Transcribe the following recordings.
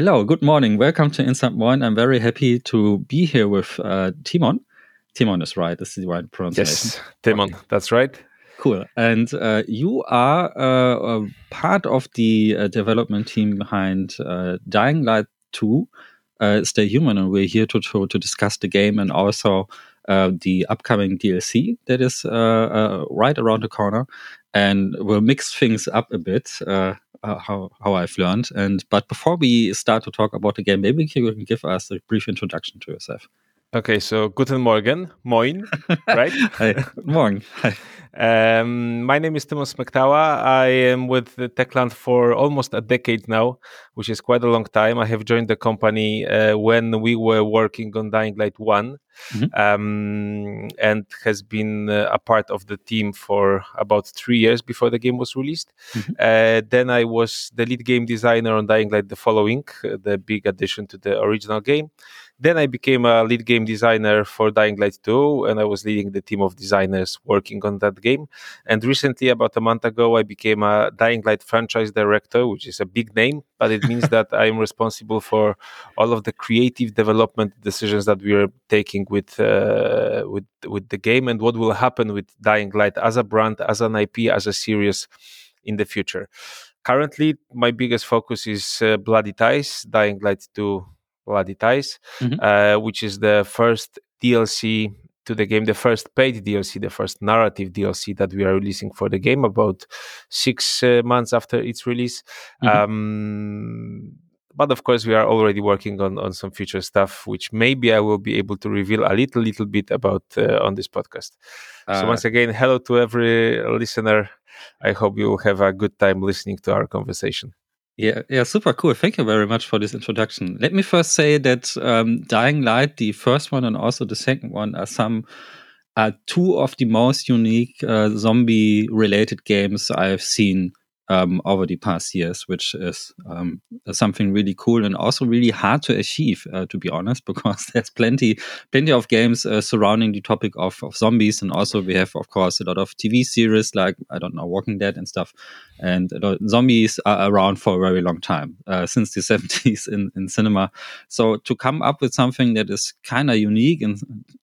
Hello, good morning. Welcome to Insert Moin. I'm very happy to be here with uh, Tymon. Tymon is right. This is the right pronunciation. Yes, Tymon. Okay. That's right. Cool. And uh, you are uh, part of the uh, development team behind uh, Dying Light 2, uh, Stay Human, and we're here to, to, to discuss the game and also the upcoming DLC that is right around the corner. And we'll mix things up a bit. Uh, how how I've learned. And but before we start to talk about the game, maybe you can give us a brief introduction to yourself. Okay, so guten Morgen, moin, right? Hi, morning. Hi. Um, my name is Tymon Smektała. I am with Techland for almost a decade now, which is quite a long time. I have joined the company uh, when we were working on Dying Light one mm-hmm. um, and has been uh, a part of the team for about three years before the game was released. Mm-hmm. Uh, then I was the lead game designer on Dying Light the following, uh, the big addition to the original game. Then I became a lead game designer for Dying Light 2, and I was leading the team of designers working on that game. And recently, about a month ago, I became a Dying Light franchise director, which is a big name, but it means that I'm responsible for all of the creative development decisions that we are taking with uh, with with the game and what will happen with Dying Light as a brand, as an IP, as a series in the future. Currently, my biggest focus is uh, Bloody Ties, Dying Light 2 Ties, mm-hmm. uh, which is the first DLC to the game, the first paid DLC, the first narrative DLC that we are releasing for the game about six uh, months after its release. Mm-hmm. Um, but of course, we are already working on, on some future stuff, which maybe I will be able to reveal a little, little bit about uh, on this podcast. Uh, so once again, hello to every listener. I hope you will have a good time listening to our conversation. Yeah, yeah, super cool. Thank you very much for this introduction. Let me first say that um, Dying Light, the first one and also the second one, are some are two of the most unique uh, zombie-related games I've seen um, over the past years, which is um, something really cool and also really hard to achieve, uh, to be honest, because there's plenty, plenty of games uh, surrounding the topic of, of zombies, and also we have, of course, a lot of TV series like I don't know, Walking Dead and stuff, and zombies are around for a very long time, uh, since the 70s in, in cinema. So to come up with something that is kind of unique and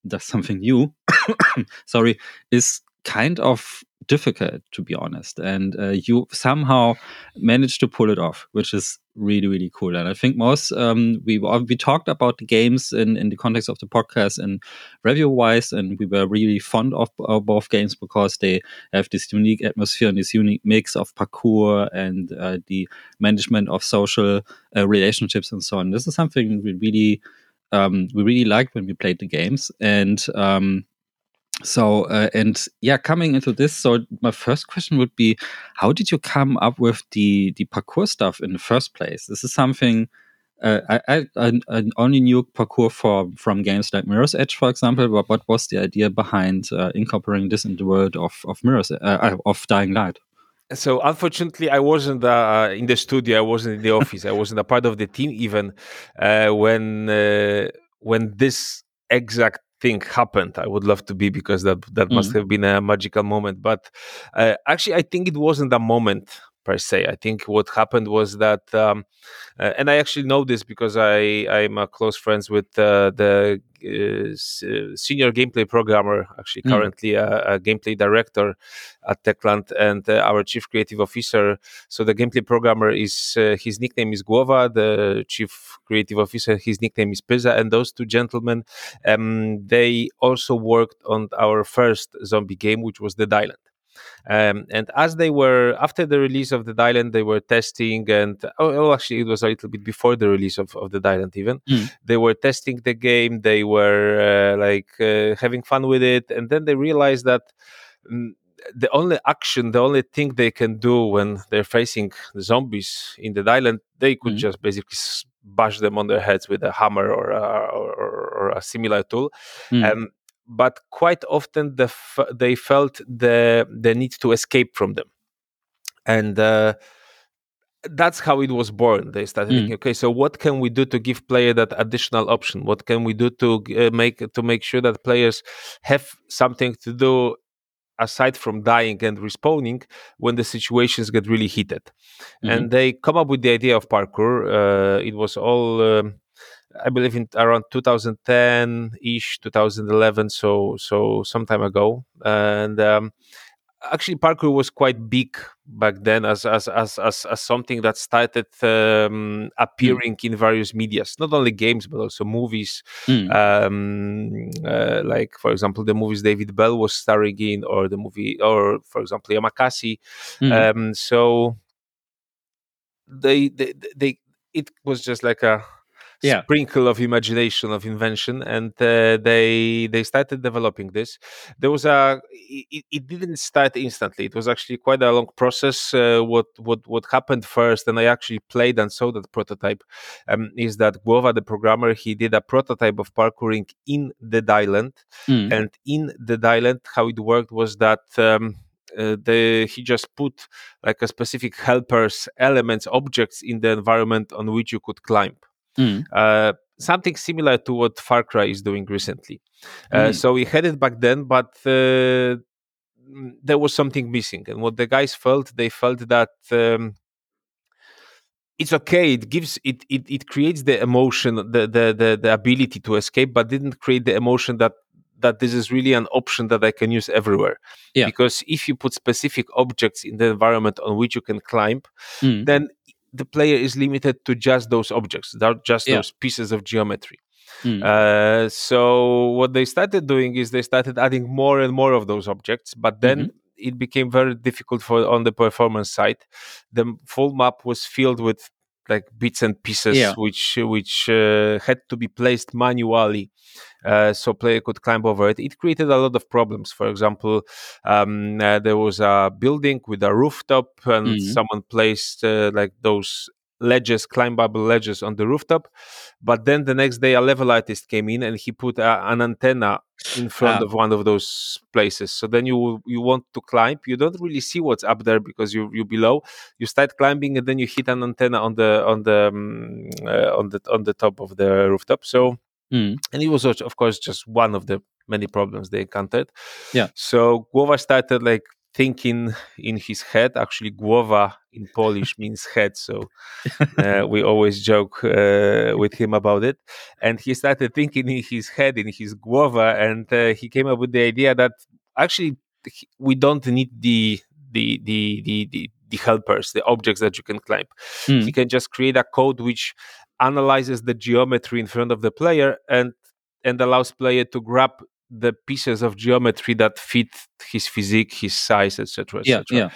does something new, sorry, is kind of difficult to be honest. And uh, you somehow managed to pull it off which is really really cool. And i think most um, we we talked about the games in in the context of the podcast and review wise and we were really fond of, of both games because they have this unique atmosphere and this unique mix of parkour and uh, the management of social uh, relationships and so on. This is something we really um, we really liked when we played the games. And um, so uh, and yeah coming into this so my first question would be how did you come up with the the parkour stuff in the first place this is something uh, I, I, I, only knew parkour for, from games like Mirror's Edge, for example. But what was the idea behind uh, incorporating this in the world of of Mirror's uh, uh, of Dying Light? So unfortunately, I wasn't uh, in the studio. I wasn't in the office. I wasn't a part of the team even uh, when uh, when this exact thing happened. I would love to be because that that mm. must have been a magical moment. But uh, actually, I think it wasn't a moment per se. I think what happened was that, um, uh, and I actually know this because I I'm a close friends with uh, the uh, senior gameplay programmer, actually mm. currently a, a, gameplay director at Techland, and uh, our chief creative officer. So the gameplay programmer is uh, his nickname is Głowa. The chief creative officer, his nickname is Pizza, and those two gentlemen, um, they also worked on our first zombie game, which was Dead Island. Um, and as they were after the release of the Island, they were testing, and oh, oh, actually, it was a little bit before the release of, of Dead Island. Even mm. they were testing the game, they were uh, like uh, having fun with it, and then they realized that. Um, the only action, the only thing they can do when they're facing the zombies in the island, they could mm. just basically bash them on their heads with a hammer or a, or, or a similar tool. Mm. Um, but quite often the f- they felt the the need to escape from them and uh, that's how it was born they started mm. thinking okay so what can we do to give player that additional option what can we do to uh, make to make sure that players have something to do aside from dying and respawning when the situations get really heated. Mhm. And they come up with the idea of parkour. Uh, it was all. Um, I believe in around 2010 ish, 2011, so so some time ago, and um, actually parkour was quite big back then as as as as, as something that started um, appearing in various medias, not only games but also movies. Mm. Um, uh, like for example, the movies David Belle was starring in, or the movie, or for example, Yamakasi. Um, so they, they they it was just like a Yeah. sprinkle of imagination of invention and uh, they they started developing this there was a it, it didn't start instantly it was actually quite a long process uh, what what what happened first and i actually played and saw that prototype um, is that Głowa, the programmer he did a prototype of parkouring in the Island Mm. and in the Island how it worked was that um, uh, the he just put like a specific helpers elements objects in the environment on which you could climb Mm. uh, something similar to what Far Cry is doing recently. Uh, Mm. So we had it back then, but uh, mm, there was something missing. And what the guys felt, they felt that um, it's okay. It gives it, it it creates the emotion, the, the the the ability to escape, but didn't create the emotion that that this is really an option that I can use everywhere. Yeah. Because if you put specific objects in the environment on which you can climb, Mm. then the player is limited to just those objects, just Yeah. those pieces of geometry. Mm. Uh, so what they started doing is they started adding more and more of those objects, but then Mm-hmm. it became very difficult for on the performance side. The full map was filled with like bits and pieces, Yeah. which which uh, had to be placed manually, uh, so player could climb over it. It created a lot of problems. For example, um, uh, there was a building with a rooftop, and Mhm. someone placed uh, like those ledges, climbable ledges on the rooftop. But then the next day, a level artist came in and he put a, an antenna in front Ah. of one of those places. So then you you want to climb, you don't really see what's up there because you you below. You start climbing and then you hit an antenna on the on the um, uh, on the on the top of the rooftop. So Mm. and it was of course just one of the many problems they encountered. Yeah. So Głowa started like thinking in his head. Actually, Głowa in Polish means head, so uh, we always joke uh, with him about it. And he started thinking in his head, in his Głowa, and uh, he came up with the idea that actually we don't need the the the the the, the helpers, the objects that you can climb Mm. he can just create a code which analyzes the geometry in front of the player and and allows player to grab the pieces of geometry that fit his physique his size etc Yeah, etc yeah.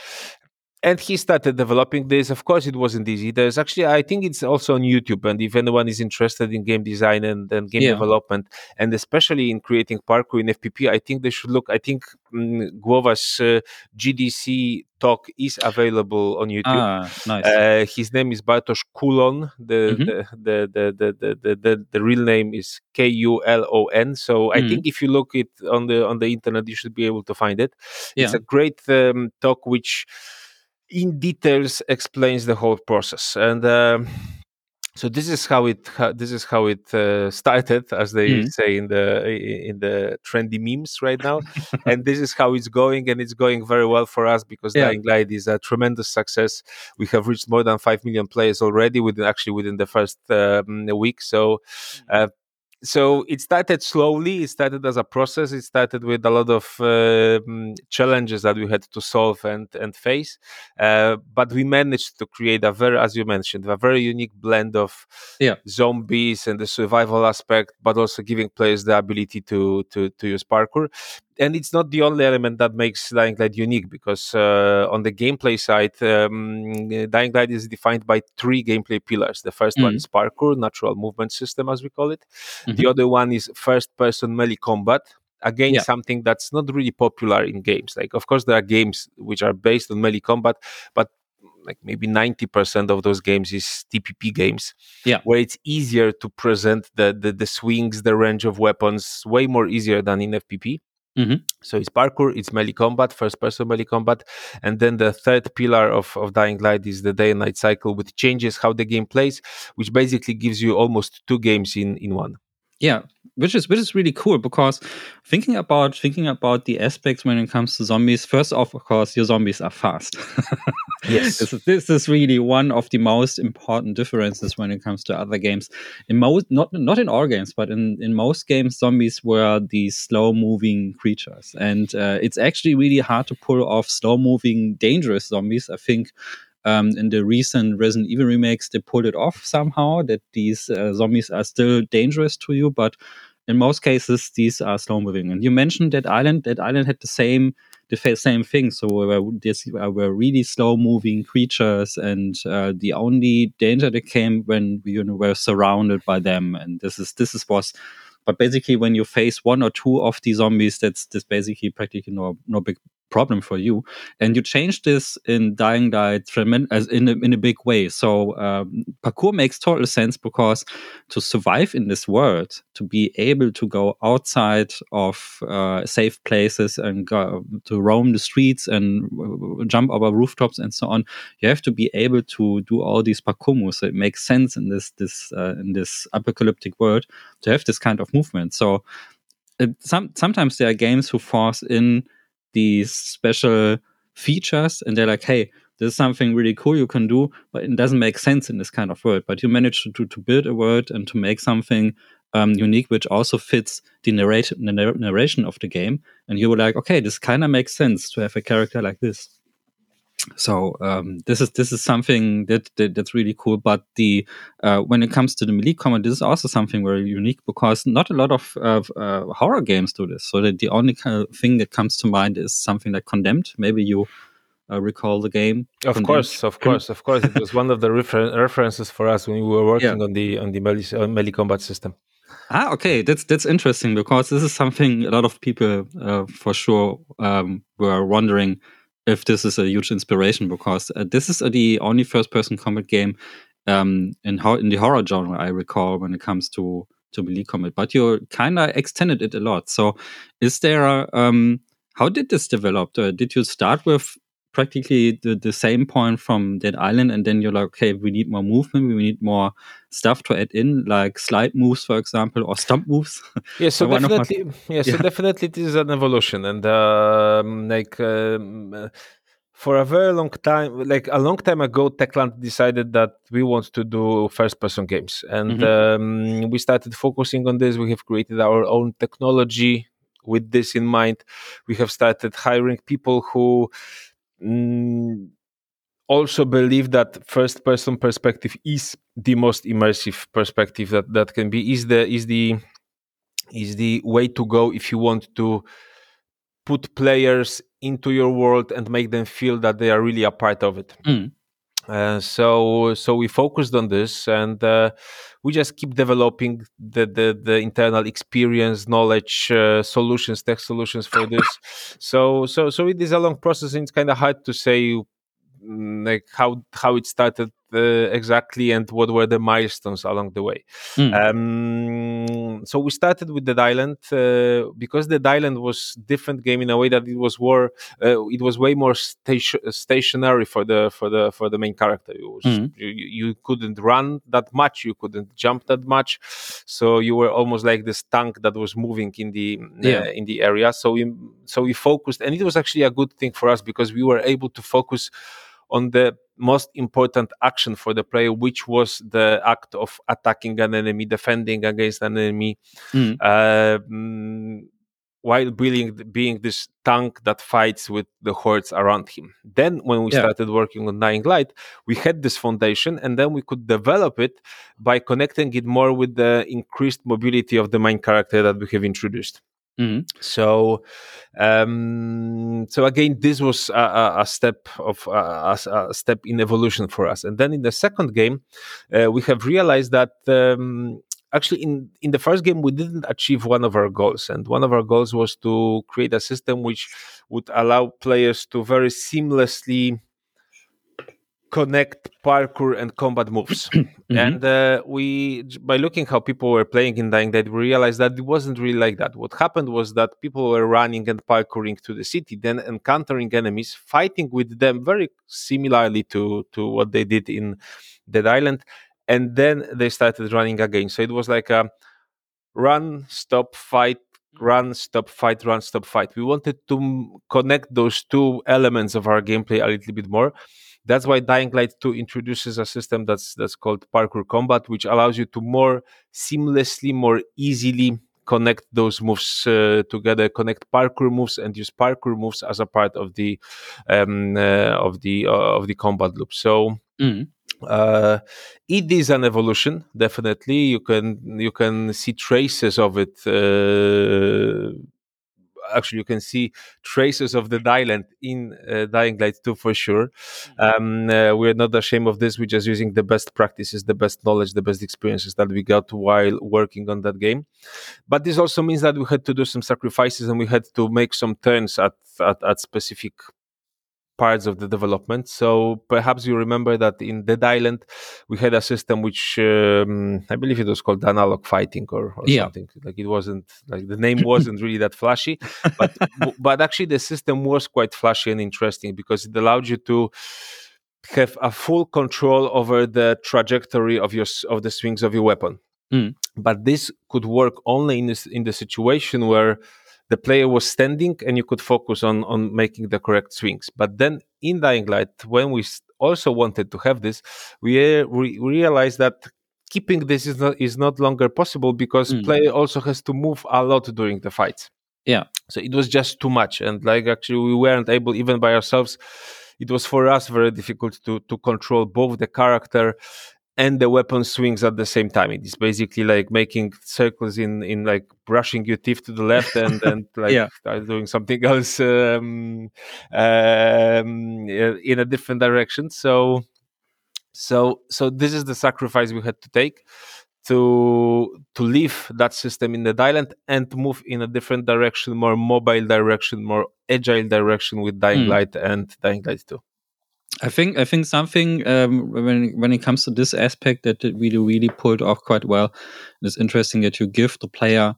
And he started developing this of course it wasn't easy there's actually i think it's also on youtube and if anyone is interested in game design and, and game Yeah. development and especially in creating parkour in fpp i think they should look i think mm, Głowa's uh, gdc talk is available on youtube Ah, nice. uh, his name is Bartosz Kulon. The, Mhm. the, the, the, the, the, the, the, real name is K U L O N. So I Mhm. think if you look it on the on the internet, you should be able to find it. It's a great um, talk which, in details, explains the whole process. And um, so this is how it how, this is how it uh, started, as they Mhm. say in the in the trendy memes right now. and this is how it's going, and it's going very well for us because Yeah. Dying Light is a tremendous success. We have reached more than five million players already within actually within the first um, week. So. Uh, so it started slowly. It started as a process. It started with a lot of um, challenges that we had to solve and and face. Uh, but we managed to create a very, as you mentioned, a very unique blend of Yeah. zombies and the survival aspect, but also giving players the ability to to to use parkour. And it's not the only element that makes Dying Light unique because uh, on the gameplay side, um, Dying Light is defined by three gameplay pillars. The first one Mm. is parkour, natural movement system, as we call it. The Mhm. other one is first person melee combat. Again, Yeah. something that's not really popular in games. Like, of course, there are games which are based on melee combat, but like maybe 90% of those games is TPP games. Yeah. Where it's easier to present the, the, the swings, the range of weapons, way more easier than in FPP. Mhm. So it's parkour, it's melee combat, first person melee combat. And then the third pillar of, of Dying Light is the day and night cycle, which changes how the game plays, which basically gives you almost two games in, in one. Yeah, which is which is really cool because thinking about thinking about the aspects when it comes to zombies first off of course your zombies are fast. Yes. This, is, this is really one of the most important differences when it comes to other games. In most not not in all games but in in most games zombies were these slow moving creatures. And uh, it's actually really hard to pull off slow moving dangerous zombies. I think um, in the recent Resident Evil remakes, they pulled it off somehow that these uh, zombies are still dangerous to you, but in most cases these are slow moving. And you mentioned that Island. That Island had the same the same thing. So were, these were really slow moving creatures, and uh, the only danger that came when you know, were surrounded by them. And this is this is was but basically, when you face one or two of the zombies, that's that's basically practically no no big problem for you. And you change this in Dying Light as in a, in a big way. So um, parkour makes total sense because to survive in this world, to be able to go outside of uh, safe places and go, to roam the streets and uh, jump over rooftops and so on, you have to be able to do all these parkour moves. So it makes sense in this this uh, in this apocalyptic world to have this kind of movement. So. some sometimes there are games who force in these special features and they're like, hey, this is something really cool you can do, but it doesn't make sense in this kind of world. But you manage to, to, build a world and to make something um, unique, which also fits the narration, the narration of the game. And you were like, okay, this kind of makes sense to have a character like this so um, this is this is something that, that, that's really cool. But the uh, when it comes to the melee combat, this is also something very unique because not a lot of uh, horror games do this. So that the only kind of thing that comes to mind is something like Condemned. Maybe you uh, recall the game. Of Condemned. course, of course, of course. it was one of the refer- references for us when we were working yeah. on the on the melee, uh, melee combat system. Ah, okay, that's that's interesting because this is something a lot of people uh, for sure um, were wondering if this is a huge inspiration because uh, this is uh, the only first-person combat game um, in how in the horror genre I recall when it comes to to melee combat. But you kind of extended it a lot. So, is there a, um, how did this develop? Uh, did you start with practically the, the same point from Dead Island, and then you're like, okay, we need more movement, we need more stuff to add in, like slide moves, for example, or stump moves. Yeah, so definitely, my... yeah, so yeah. definitely it is an evolution, and um, like. Um, for a very long time, like a long time ago, Techland decided that we want to do first-person games, and mm-hmm. um, we started focusing on this. We have created our own technology with this in mind. We have started hiring people who also believe that first person perspective is the most immersive perspective that that can be is the is the is the way to go if you want to put players into your world and make them feel that they are really a part of it mm. uh, so so we focused on this and uh, we just keep developing the the, the internal experience knowledge uh, solutions tech solutions for this. So so so it is a long process and it's kind of hard to say mm, like how how it started exactly and what were the milestones along the way. Mm. Um, so we started with the island uh, because the island was different game in a way that it was more uh, it was way more station, stationary for the for the for the main character. Was, mm. you, you, couldn't run that much, you couldn't jump that much, so you were almost like this tank that was moving in the yeah. in the area. So we so we focused, and it was actually a good thing for us because we were able to focus on the most important action for the player, which was the act of attacking an enemy, defending against an enemy, mm. uh, while being being this tank that fights with the hordes around him. Then, when we yeah. started working on Dying Light, we had this foundation, and then we could develop it by connecting it more with the increased mobility of the main character that we have introduced. Mm-hmm. So, um, so again, this was a, a step of a, a, step in evolution for us. And then in the second game, uh, we have realized that um, actually in in the first game we didn't achieve one of our goals, and one of our goals was to create a system which would allow players to very seamlessly connect parkour and combat moves. mm-hmm. And uh, we, by looking how people were playing in Dying Light, we realized that it wasn't really like that. What happened was that people were running and parkouring to the city, then encountering enemies, fighting with them very similarly to to what they did in Dead Island, and then they started running again. So it was like a run, stop, fight, run, stop, fight, run, stop, fight. We wanted to connect those two elements of our gameplay a little bit more. That's why Dying Light 2 introduces a system that's that's called parkour combat, which allows you to more seamlessly, more easily connect those moves uh, together, connect parkour moves, and use parkour moves as a part of the um, uh, of the uh, of the combat loop. So. Mm. Uh, it is an evolution, definitely. You can you can see traces of it uh, actually you can see traces of Dead Island in uh, Dying Light 2 for sure. Mm-hmm. Um, uh, we're not ashamed of this. We're just using the best practices, the best knowledge, the best experiences that we got while working on that game. But this also means that we had to do some sacrifices and we had to make some turns at, at, at specific parts of the development. So perhaps you remember that in Dead Island, we had a system which um, I believe it was called analog fighting or, or yeah. something. Like it wasn't like the name wasn't really that flashy, but but actually the system was quite flashy and interesting because it allowed you to have a full control over the trajectory of your of the swings of your weapon. Mm. But this could work only in this in the situation where the player was standing and you could focus on on making the correct swings. But then in dying light when we also wanted to have this we, we realized that keeping this is not is not longer possible because mm. player also has to move a lot during the fights. Yeah. So it was just too much. And like actually we weren't able even by ourselves it was for us very difficult to to control both the character and the weapon swings at the same time. It is basically like making circles in in like brushing your teeth to the left and and like yeah. doing something else um, um, in a different direction. So so so this is the sacrifice we had to take to to leave that system in the island and move in a different direction, more mobile direction, more agile direction with Dying mm. Light and Dying Light 2. I think I think something um, when when it comes to this aspect that it really really pulled off quite well. It's interesting that you give the player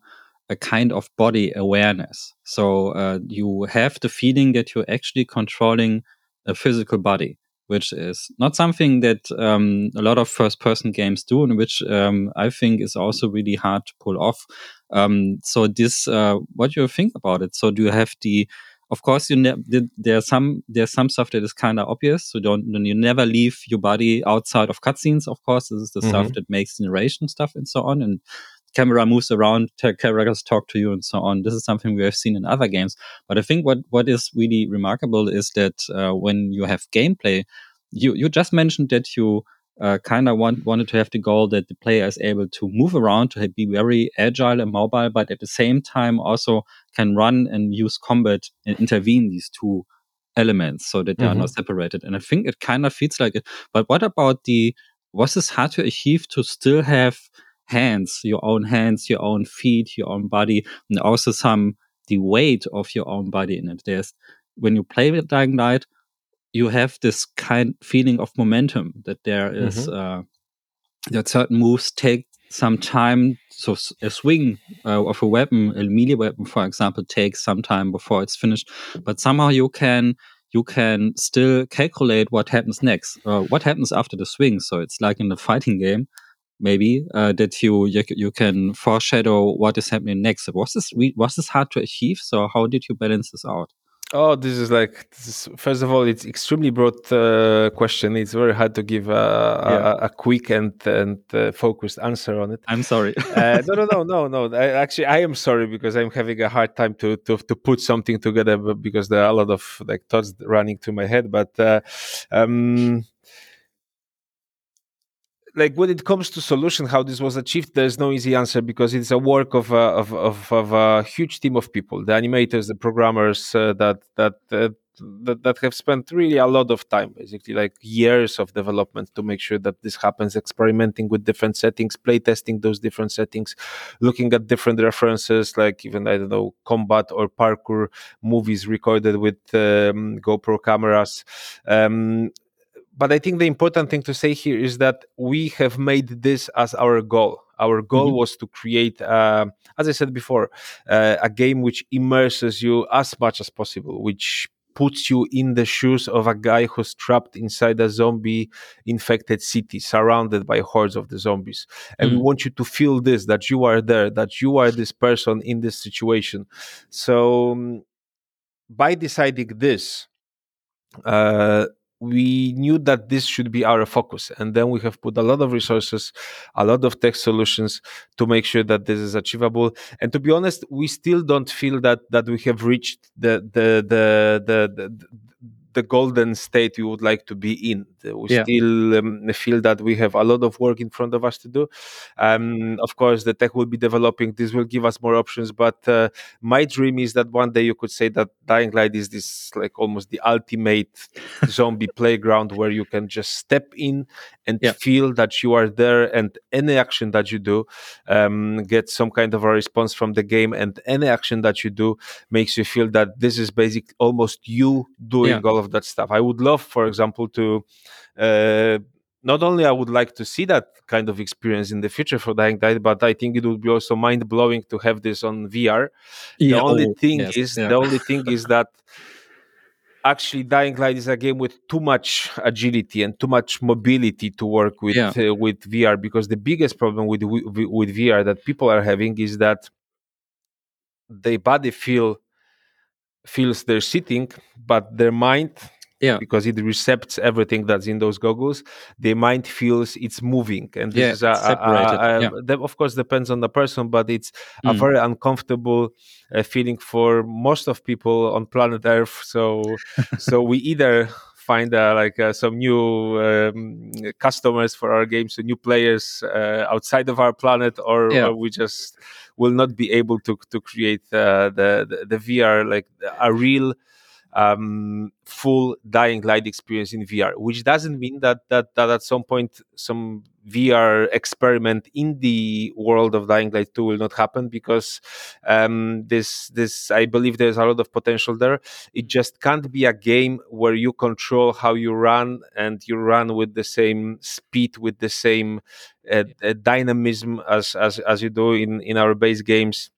a kind of body awareness. So uh, you have the feeling that you're actually controlling a physical body, which is not something that um, a lot of first person games do, and which um, I think is also really hard to pull off. Um, so this, uh, what do you think about it? So do you have the of course you ne- there's some there's some stuff that is kind of obvious so don't you never leave your body outside of cutscenes of course. This is the mm-hmm. stuff that makes narration stuff and so on and camera moves around characters talk to you and so on. This is something we have seen in other games. But i think what what is really remarkable is that uh, when you have gameplay you you just mentioned that you uh, kind of want, wanted to have the goal that the player is able to move around, to be very agile and mobile, but at the same time also can run and use combat and intervene these two elements so that they mm-hmm. are not separated. And I think it kind of feels like it. But what about the, was this hard to achieve to still have hands, your own hands, your own feet, your own body, and also some, the weight of your own body in it? There's, when you play with Dying Light, you have this kind feeling of momentum that there is, mm-hmm. uh, that certain moves take some time. So a swing uh, of a weapon, a melee weapon, for example, takes some time before it's finished. But somehow you can you can still calculate what happens next, uh, what happens after the swing. So it's like in a fighting game, maybe uh, that you, you, you can foreshadow what is happening next. Was this was this hard to achieve? So how did you balance this out? Oh, this is like this is, first of all, it's extremely broad uh, question. It's very hard to give a, yeah. a, a quick and and uh, focused answer on it. I'm sorry. uh, no, no, no, no, no. I, actually, I am sorry because I'm having a hard time to to to put something together because there are a lot of like thoughts running through my head. But uh, um, like when it comes to solution how this was achieved there's no easy answer because it's a work of a, of, of, of a huge team of people. The animators the programmers uh, that that, uh, that that have spent really a lot of time basically like years of development to make sure that this happens experimenting with different settings play testing those different settings looking at different references like even i don't know combat or parkour movies recorded with um, gopro cameras. Um, but I think the important thing to say here is that we have made this as our goal. Our goal mm-hmm. was to create, uh, as I said before, uh, a game which immerses you as much as possible, which puts you in the shoes of a guy who's trapped inside a zombie infected city surrounded by hordes of the zombies and mm. we want you to feel this that you are there that you are this person in this situation so um, by deciding this uh, we knew that this should be our focus and then we have put a lot of resources a lot of tech solutions to make sure that this is achievable. And to be honest we still don't feel that that we have reached the the the the, the, the golden state we would like to be in. We yeah. still um, feel that we have a lot of work in front of us to do. Um, of course, the tech will be developing. This will give us more options. But uh, my dream is that one day you could say that Dying Light is this like almost the ultimate zombie playground where you can just step in and yeah. feel that you are there, and any action that you do um, gets some kind of a response from the game, and any action that you do makes you feel that this is basic almost you doing yeah. all of that stuff. I would love, for example, to uh, not only I would like to see that kind of experience in the future for Dying Light, but I think it would be also mind blowing to have this on VR. Yeah, the only oh, thing yes, is, yeah. the only thing is that actually Dying Light is a game with too much agility and too much mobility to work with yeah. uh, with VR. Because the biggest problem with with VR that people are having is that their body feel feels they're sitting, but their mind yeah because it recepts everything that's in those goggles the mind feels it's moving and this yeah, is a, a, a, yeah. that of course depends on the person but it's mm. a very uncomfortable uh, feeling for most of people on planet earth so so we either find uh, like uh, some new um, customers for our games, so new players uh, outside of our planet, or, yeah. or, we just will not be able to to create uh, the, the, the VR like a real um, full Dying Light experience in VR, which doesn't mean that, that that at some point some VR experiment in the world of Dying Light 2 will not happen because um, this this I believe there's a lot of potential there. It just can't be a game where you control how you run and you run with the same speed, with the same uh, uh, dynamism as, as as you do in in our base games.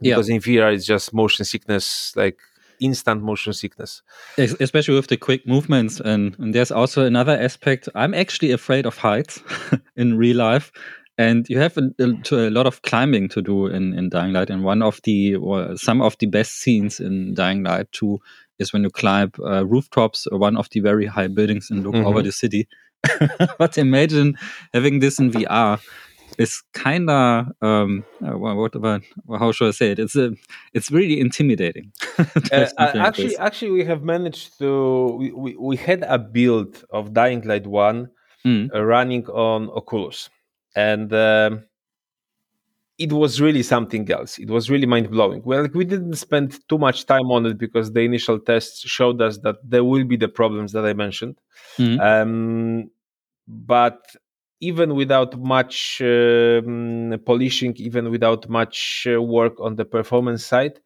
Because yeah. in VR it's just motion sickness, like instant motion sickness. Especially with the quick movements. And, and there's also another aspect. I'm actually afraid of heights in real life. And you have a, a, lot of climbing to do in, in Dying Light. And one of the, or some of the best scenes in Dying Light 2 is when you climb uh, rooftops or one of the very high buildings and look mm -hmm. over the city. but imagine having this in VR is kind of um, uh, what about how should I say it? It's a, it's really intimidating. uh, actually, actually, we have managed to we, we, we had a build of Dying Light One mm. uh, running on Oculus, and um, it was really something else. It was really mind blowing. Well, like, we didn't spend too much time on it because the initial tests showed us that there will be the problems that I mentioned. Mm. Um, but even without much um, polishing, even without much uh, work on the performance side,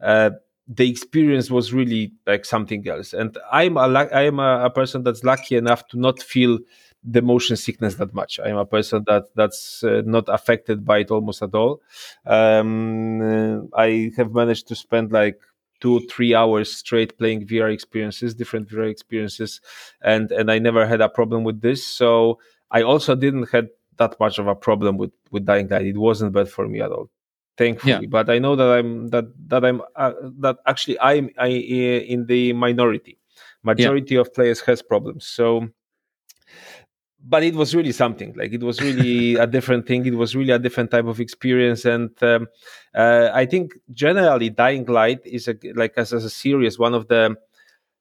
uh, the experience was really like something else. And I'm a I am a, a, person that's lucky enough to not feel the motion sickness that much. I'm a person that that's uh, not affected by it almost at all. Um, I have managed to spend like two three hours straight playing VR experiences, different VR experiences, and and I never had a problem with this. So I also didn't had that much of a problem with with Dying Light. It wasn't bad for me at all, thankfully. Yeah. But I know that I'm that that I'm uh, that actually I'm I in the minority. Majority yeah. of players has problems. So, but it was really something. Like it was really a different thing. It was really a different type of experience. And um, uh, I think generally, Dying Light is a like as, as a series one of the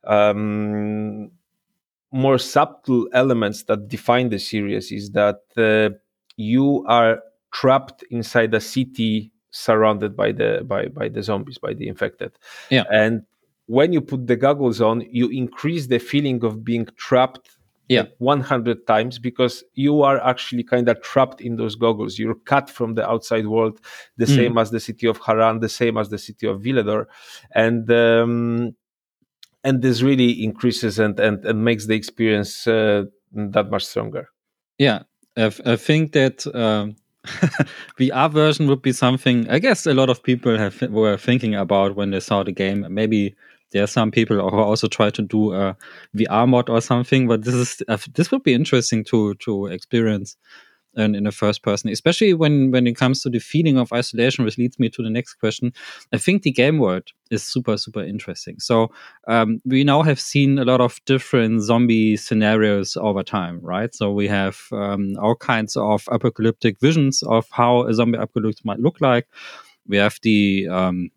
um, more subtle elements that define the series is that uh, you are trapped inside a city surrounded by the by by the zombies by the infected. Yeah. And when you put the goggles on you increase the feeling of being trapped yeah. like 100 times because you are actually kind of trapped in those goggles. You're cut from the outside world the mm. same as the city of Harran the same as the city of Villedor and um, and this really increases and and, and makes the experience uh, that much stronger yeah i, think that um, VR version would be something I guess a lot of people have were thinking about when they saw the game. Maybe there are some people who also try to do a VR mod or something, but this is uh, this would be interesting to to experience and in the first person, especially when when it comes to the feeling of isolation, which leads me to the next question. I think the game world is super super interesting. So um, we now have seen a lot of different zombie scenarios over time, right? So we have um, all kinds of apocalyptic visions of how a zombie apocalypse might look like. We have the um,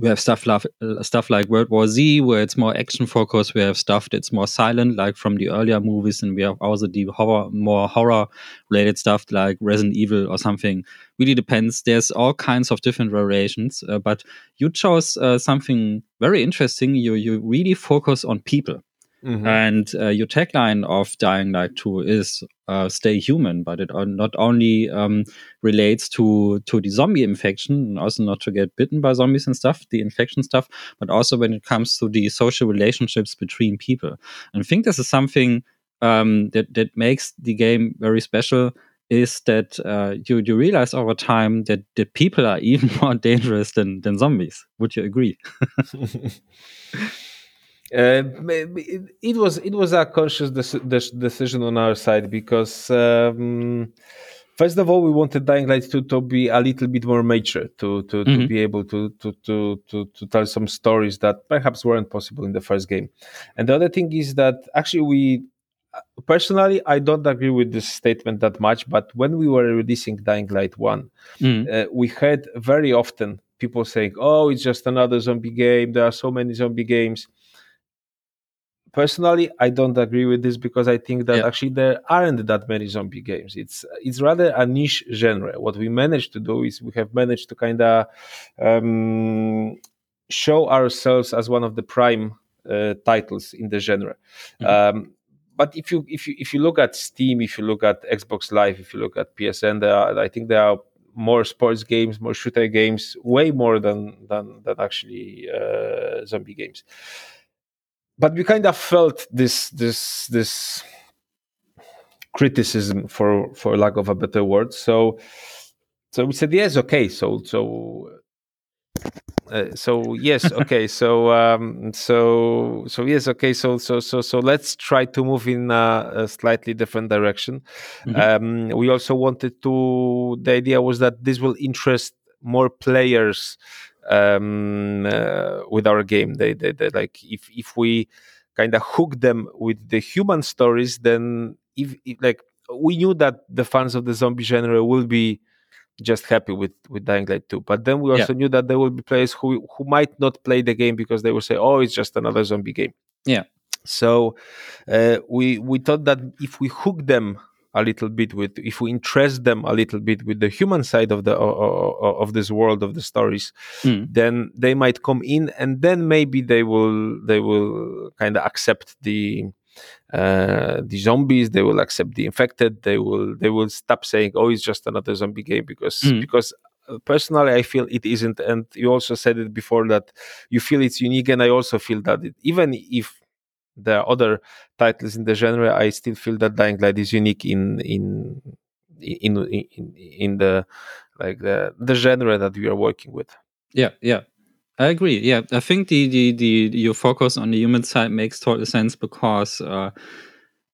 we have stuff like stuff like World War Z, where it's more action focused. We have stuff that's more silent, like from the earlier movies, and we have also the horror, more horror related stuff like Resident Evil or something. Really depends. There's all kinds of different variations, uh, but you chose uh, something very interesting. You you really focus on people. Mm-hmm. And uh, your tagline of Dying Light 2 is uh, "Stay human," but it not only um, relates to to the zombie infection, and also not to get bitten by zombies and stuff, the infection stuff, but also when it comes to the social relationships between people. And I think this is something um, that that makes the game very special. Is that uh, you you realize over time that the people are even more dangerous than than zombies? Would you agree? Uh, it, was it was a conscious de- decision on our side because um, first of all we wanted Dying Light to, to be a little bit more mature to to, mm-hmm. to be able to, to to to to tell some stories that perhaps weren't possible in the first game, and the other thing is that actually we personally I don't agree with this statement that much, but when we were releasing Dying Light one, mm. uh, we heard very often people saying, "Oh, it's just another zombie game. There are so many zombie games." Personally i don't agree with this because i think that yeah. actually there aren't that many zombie games it's it's rather a niche genre what we managed to do is we have managed to kind of um, show ourselves as one of the prime uh, titles in the genre mm-hmm. um, but if you if you if you look at steam if you look at xbox live if you look at psn there are, i think there are more sports games more shooter games way more than than than actually uh, zombie games but we kind of felt this this this criticism for for lack of a better word so so we said yes okay so so uh, so yes okay so um so so yes okay so so so so let's try to move in a, a slightly different direction mm-hmm. um we also wanted to the idea was that this will interest more players um, uh, with our game. They, they, they, like if if we kind of hook them with the human stories, then if, if, like we knew that the fans of the zombie genre will be just happy with with Dying Light 2. But then we also yeah. knew that there will be players who who might not play the game because they will say, "Oh, it's just another zombie game." Yeah. So uh, we we thought that if we hook them a little bit with if we interest them a little bit with the human side of the of, of this world of the stories mm. then they might come in and then maybe they will they will kind of accept the uh, the zombies they will accept the infected they will they will stop saying oh it's just another zombie game because mm. because uh, personally i feel it isn't and you also said it before that you feel it's unique and i also feel that it, even if there are other titles in the genre, I still feel that Dying Light is unique in in in in, in the like the the genre that we are working with. Yeah, yeah. I agree. Yeah, I think the, the, the your focus on the human side makes total sense because uh,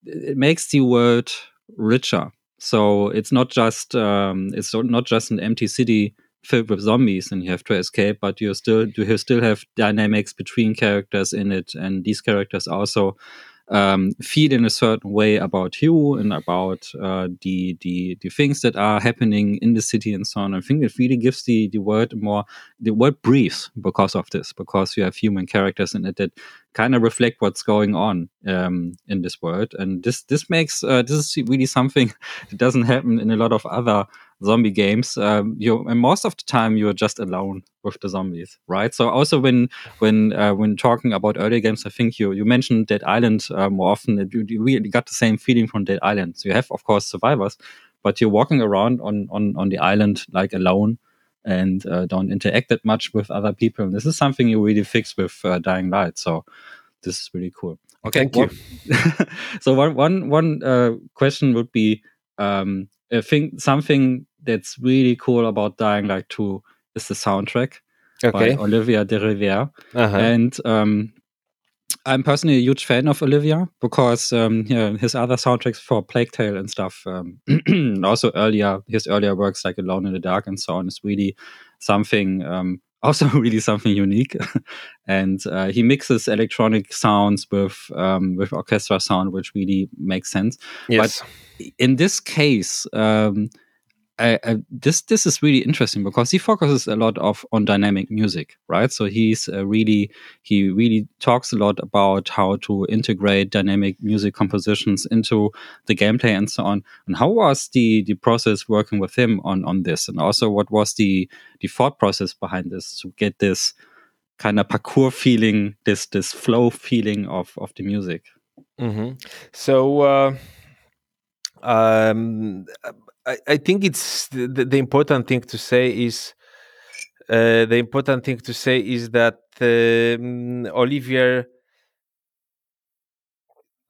it makes the world richer. So it's not just um, it's not just an empty city filled with zombies and you have to escape, but you still you still have dynamics between characters in it, and these characters also um, feel in a certain way about you and about uh, the, the the things that are happening in the city and so on. I think it really gives the the world more the world breathes because of this, because you have human characters in it that kind of reflect what's going on um, in this world, and this this makes uh, this is really something that doesn't happen in a lot of other zombie games, um, you and most of the time you're just alone with the zombies, right? So also when when uh, when talking about early games, I think you you mentioned Dead Island uh, more often. You, you really got the same feeling from Dead Island. So you have of course survivors, but you're walking around on on on the island like alone and uh, don't interact that much with other people. And this is something you really fix with uh, Dying Light. So this is really cool. Okay, thank you. so one one one uh, question would be. Um, I think something that's really cool about Dying Light 2 is the soundtrack. okay. by Olivier Deriviere. Uh-huh. And um, I'm personally a huge fan of Olivia because um, yeah, his other soundtracks for Plague Tale and stuff, um, also earlier his earlier works like Alone in the Dark and so on, is really something um, also really something unique. and uh, he mixes electronic sounds with um, with orchestra sound, which really makes sense. Yes. But in this case, um, I, I, this this is really interesting because he focuses a lot of on dynamic music, right? So he's uh, really he really talks a lot about how to integrate dynamic music compositions into the gameplay and so on. And how was the the process working with him on on this, and also what was the the thought process behind this to get this kind of parkour feeling, this this flow feeling of of the music. Mm-hmm. So. Uh... Um, I, I think it's the, the important thing to say is uh, the important thing to say is that um, Olivier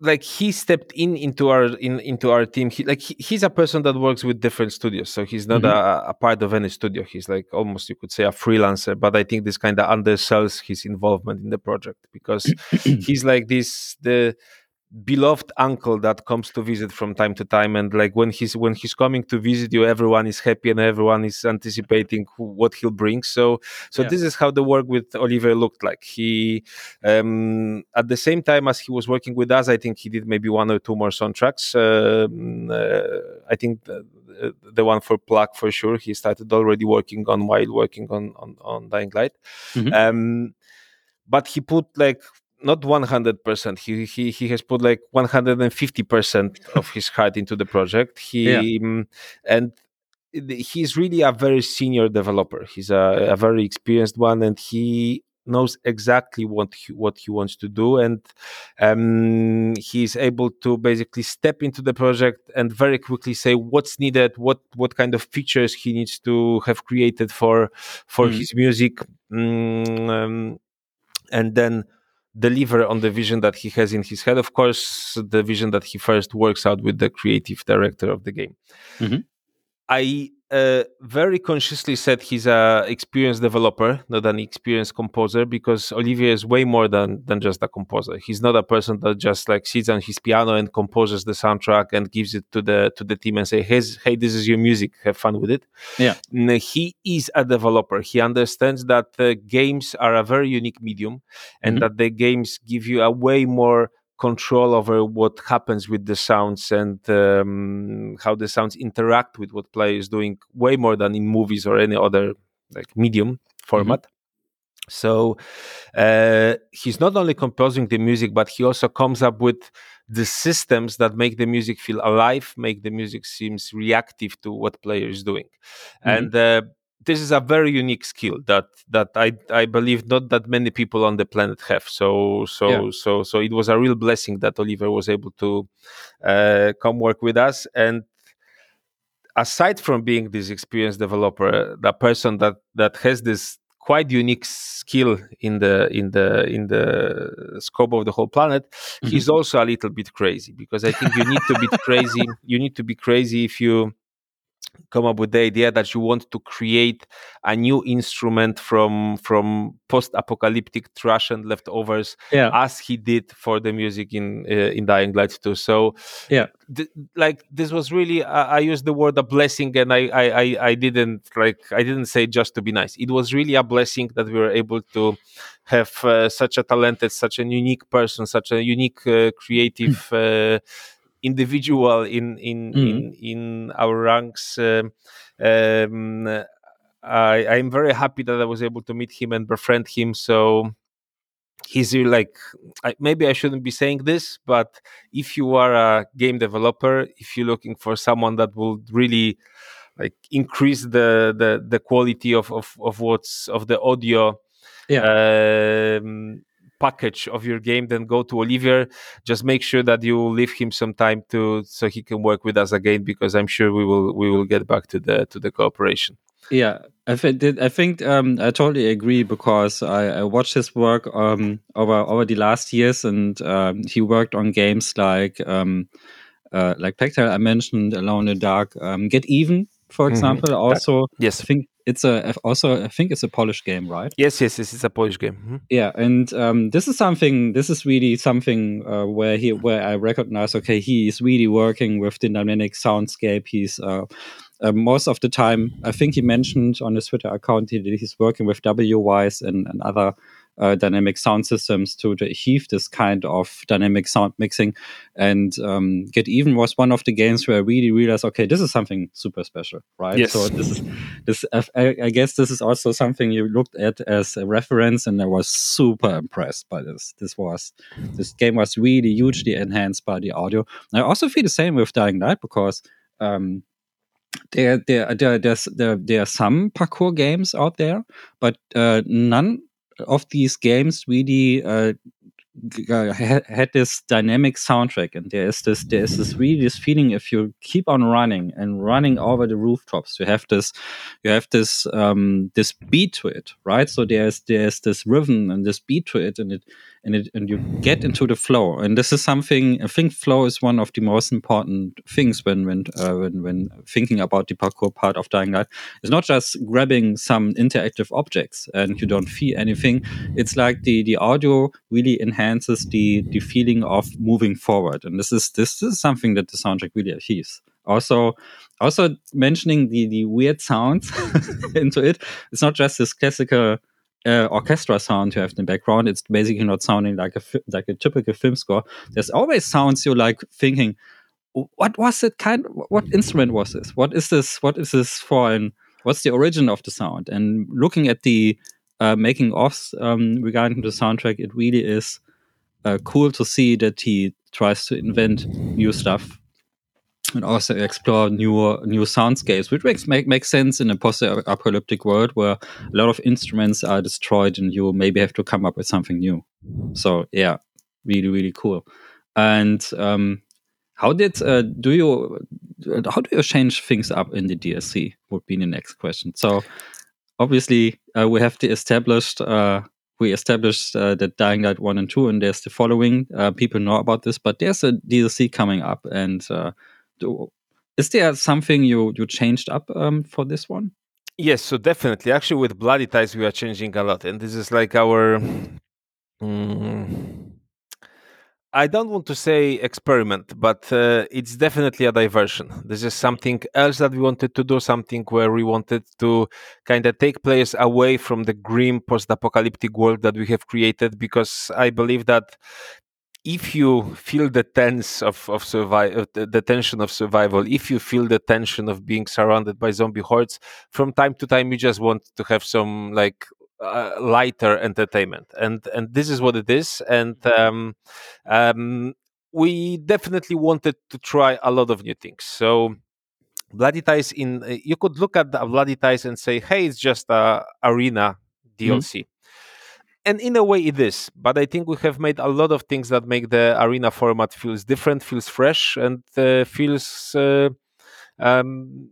like he stepped in into our in into our team he like he, he's a person that works with different studios so he's not mm-hmm. a, a, part of any studio he's like almost you could say a freelancer but i think this kind of undersells his involvement in the project because he's like this the beloved uncle that comes to visit from time to time and like when he's when he's coming to visit you everyone is happy and everyone is anticipating who, what he'll bring so so yeah. this is how the work with Olivier looked like he um at the same time as he was working with us i think he did maybe one or two more soundtracks um, uh, i think the, the one for Plague for sure he started already working on while working on on, on dying light mm-hmm. um but he put like not 100% he, he he has put like 150% of his heart into the project. He yeah. um, and he's really a very senior developer. He's a, a, very experienced one and he knows exactly what he, what he wants to do. And um, he's able to basically step into the project and very quickly say what's needed what what kind of features he needs to have created for for mm. his music. Mm, um, and then deliver on the vision that he has in his head. Of course, the vision that he first works out with the creative director of the game. Mm-hmm. I uh, very consciously said he's an experienced developer, not an experienced composer, because Olivier is way more than than just a composer. He's not a person that just like sits on his piano and composes the soundtrack and gives it to the to the team and say, "Hey, hey this is your music. Have fun with it." Yeah, he is a developer. He understands that uh, games are a very unique medium, and mm-hmm. that the games give you a way more control over what happens with the sounds and um, how the sounds interact with what player is doing way more than in movies or any other like medium format mm-hmm. so uh, he's not only composing the music but he also comes up with the systems that make the music feel alive make the music seems reactive to what player is doing mm-hmm. and uh, this is a very unique skill that that I I believe not that many people on the planet have. So so yeah. so so it was a real blessing that Olivier was able to uh, come work with us. And aside from being this experienced developer, the person that that has this quite unique skill in the in the in the scope of the whole planet mm-hmm. he's also a little bit crazy because i think you need to be crazy you need to be crazy if you come up with the idea that you want to create a new instrument from from post-apocalyptic trash and leftovers yeah. as he did for the music in uh, in dying light 2 so yeah. th- like this was really I, I used the word a blessing and I, I i didn't like i didn't say just to be nice. It was really a blessing that we were able to have uh, such a talented such a unique person such a unique uh, creative uh, individual in in mm. in in our ranks. Um, um, I I'm very happy that I was able to meet him and befriend him. So he's like I, maybe i shouldn't be saying this but if you are a game developer if you're looking for someone that will really like increase the the, the quality of, of of what's of the audio yeah um, package of your game, then go to Olivier. Just make sure that you leave him some time to so he can work with us again because I'm sure we will we will get back to the to the cooperation. Yeah, I think I think um, I totally agree because I, I watched his work um, over over the last years, and um, he worked on games like um, uh, like Plague I mentioned, Alone in the Dark, um, Get Even, for mm-hmm. example. Mm-hmm. Also, yes, I think it's a also I think it's a Polish game, right? Yes, yes, this is a Polish game. Mm-hmm. Yeah, and um, this is something. This is really something uh, where he where I recognize. Okay, he is really working with the dynamic soundscape. He's uh, uh, most of the time. I think he mentioned on his Twitter account he, he's working with WWise and, and other uh, dynamic sound systems to, to, achieve this kind of dynamic sound mixing. And um, Get Even was one of the games where I really realized, okay, this is something super special, right? Yes. So this is this. I, I guess this is also something you looked at as a reference, and I was super impressed by this. This was this game was really hugely enhanced by the audio. I also feel the same with Dying Light because. Um, there, there, there, there's, there, there are some parkour games out there, but uh, none of these games really uh, had this dynamic soundtrack and there is this there is this really this feeling if you keep on running and running over the rooftops you have this you have this um this beat to it right? So there's there's this rhythm and this beat to it and it and it and you get into the flow. And this is something i think flow is one of the most important things when when uh, when when thinking about the parkour part of dying light. It's not just grabbing some interactive objects and you don't feel anything. It's like the the audio really enhances the the feeling of moving forward. And this is this is something that the soundtrack really achieves. Also also mentioning the the weird sounds into it. It's not just this classical uh, orchestra sound you have in the background. It's basically not sounding like a like a typical film score. There's always sounds you're like thinking, what was it kind? What instrument was this? What is this? What is this for? And what's the origin of the sound? And looking at the uh, making offs um, regarding the soundtrack, it really is uh, cool to see that he tries to invent new stuff and also explore new new soundscapes, which makes make, makes sense in a post-apocalyptic world where a lot of instruments are destroyed and you maybe have to come up with something new. So yeah, really really cool. And um, how did uh, do you how do you change things up in the DLC? Would be the next question. So obviously uh, we have the established. Uh, we established uh, that Dying Light 1 and 2, and there's the following. Uh, people know about this, but there's a DLC coming up, and uh, is there something you you changed up um, for this one? Yes, so definitely. Actually, with Bloody Ties, we are changing a lot, and this is like our. Mm, I don't want to say experiment, but uh, it's definitely a diversion. This is something else that we wanted to do, something where we wanted to kind of take players away from the grim post apocalyptic world that we have created, because I believe that if you feel the tense of of survival, the tension of survival, if you feel the tension of being surrounded by zombie hordes, from time to time you just want to have some like uh, lighter entertainment, and and this is what it is, and um, um, we definitely wanted to try a lot of new things. So. Bloody Ties in you could look at the Bloody Ties and say, "Hey, it's just a arena DLC." Mm-hmm and in a way it is but i think we have made a lot of things that make the arena format feels different feels fresh and uh, feels uh, um,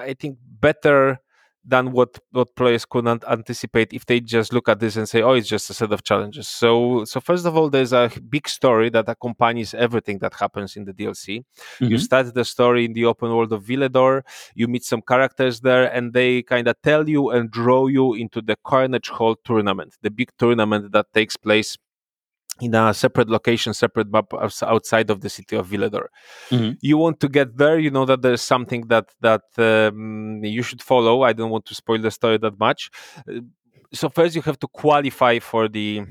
i think better than what what players couldn't anticipate if they just look at this and say, "Oh, it's just a set of challenges." So, so first of all, there's a big story that accompanies everything that happens in the DLC. Mm-hmm. You start the story in the open world of Villedor. You meet some characters there, and they kind of tell you and draw you into the Carnage Hall tournament, the big tournament that takes place in a separate location, separate map outside of the city of Villedor. Mm-hmm. You want to get there, you know that there's something that that um, you should follow. I don't want to spoil the story that much. Uh, so first, you have to qualify for the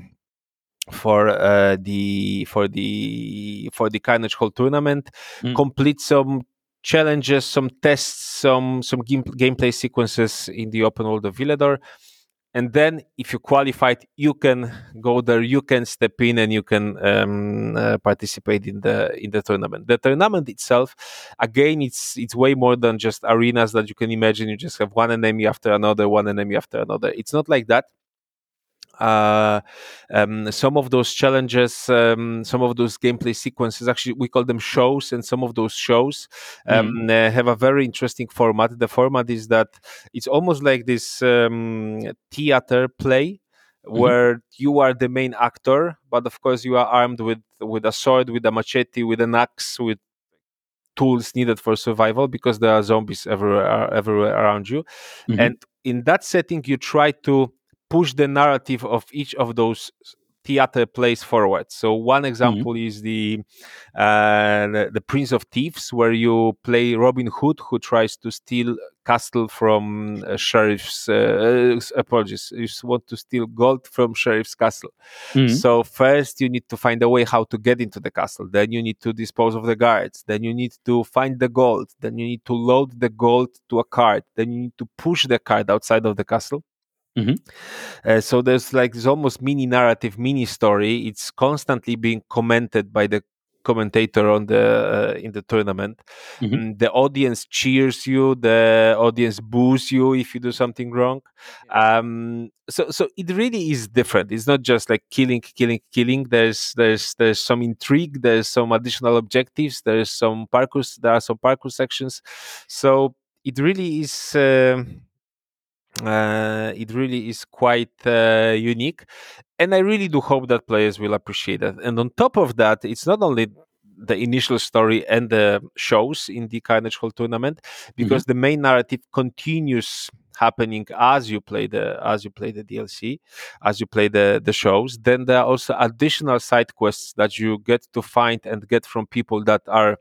for uh, the for the for the Carnage Hall tournament, mm. complete some challenges, some tests, some some game, gameplay sequences in the open world of Villedor and then if you qualified you can go there you can step in and you can um, uh, participate in the in the tournament. The tournament itself again it's it's way more than just arenas that you can imagine. You just have one enemy after another one enemy after another. It's not like that uh, um, some of those challenges, um, some of those gameplay sequences, actually, we call them shows, and some of those shows um, mm-hmm. uh, have a very interesting format. The format is that it's almost like this um, theater play. Mm-hmm. Where you are the main actor, but of course you are armed with with a sword, with a machete, with an axe, with tools needed for survival because there are zombies everywhere everywhere around you Mhm. and in that setting you try to push the narrative of each of those theater plays forward so one example is the uh, the, the prince of thieves where you play robin hood who tries to steal castle from uh, sheriff's uh, apologies you want to steal gold from sheriff's castle Mhm. so first you need to find a way how to get into the castle. Then you need to dispose of the guards. Then you need to find the gold. Then you need to load the gold to a cart. Then you need to push the cart outside of the castle. Mhm. Uh, so there's like this almost mini narrative, mini story. It's constantly being commented by the commentator on the uh, in the tournament. Mhm. Mm, the audience cheers you. The audience boos you if you do something wrong um so so it really is different it's not just like killing killing killing there's there's there's some intrigue there's some additional objectives there's some parkour there are some parkour sections so it really is um uh, it really is quite uh, unique and i really do hope that players will appreciate that. And on top of that it's not only the initial story and the shows in the carnage hall tournament because the main narrative continues happening as you play the as you play the dlc as you play the the shows. Then there are also additional side quests that you get to find and get from people that are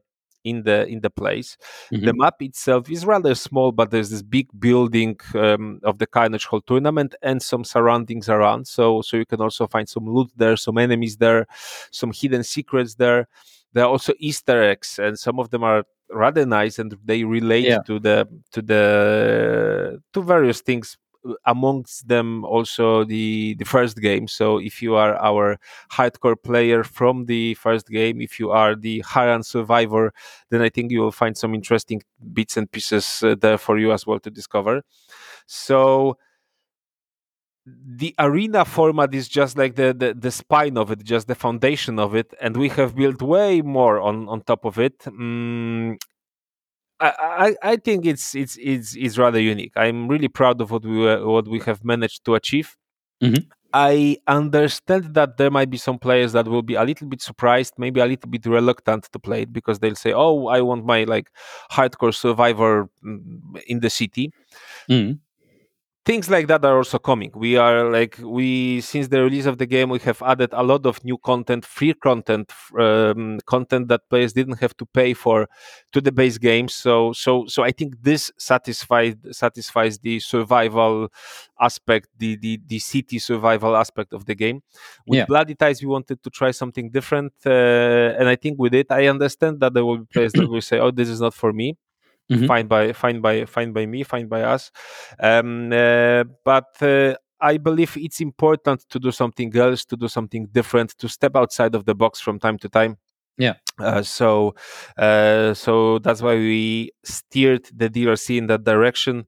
in the in the place. The map itself is rather small but there's this big building um, of the carnage hall tournament and some surroundings around. So so you can also find some loot there some enemies there some hidden secrets there. There are also easter eggs and some of them are rather nice and they relate Yeah. to the to the to various things amongst them also the the first game. So if you are our hardcore player from the first game if you are the Harran survivor then i think you will find some interesting bits and pieces uh, there for you as well to discover. So the arena format is just like the, the the spine of it just the foundation of it and we have built way more on on top of it. Mm, I, I I think it's it's it's it's rather unique. I'm really proud of what we were, what we have managed to achieve. Mhm. I understand that there might be some players that will be a little bit surprised, maybe a little bit reluctant to play it because they'll say, "Oh, I want my like hardcore survivor mm, in the city." Mhm. Things like that are also coming. We are like we since the release of the game we have added a lot of new content free content um, content that players didn't have to pay for to the base game so so so i think this satisfies satisfies the survival aspect the the, the city survival aspect of the game. With Yeah. bloody ties we wanted to try something different uh, and i think with it i understand that there will be players that will say oh this is not for me Mhm. fine by fine by fine by me fine by us um, uh, but uh, i believe it's important to do something else to do something different to step outside of the box from time to time Yeah. uh, so uh, so that's why we steered the DLC in that direction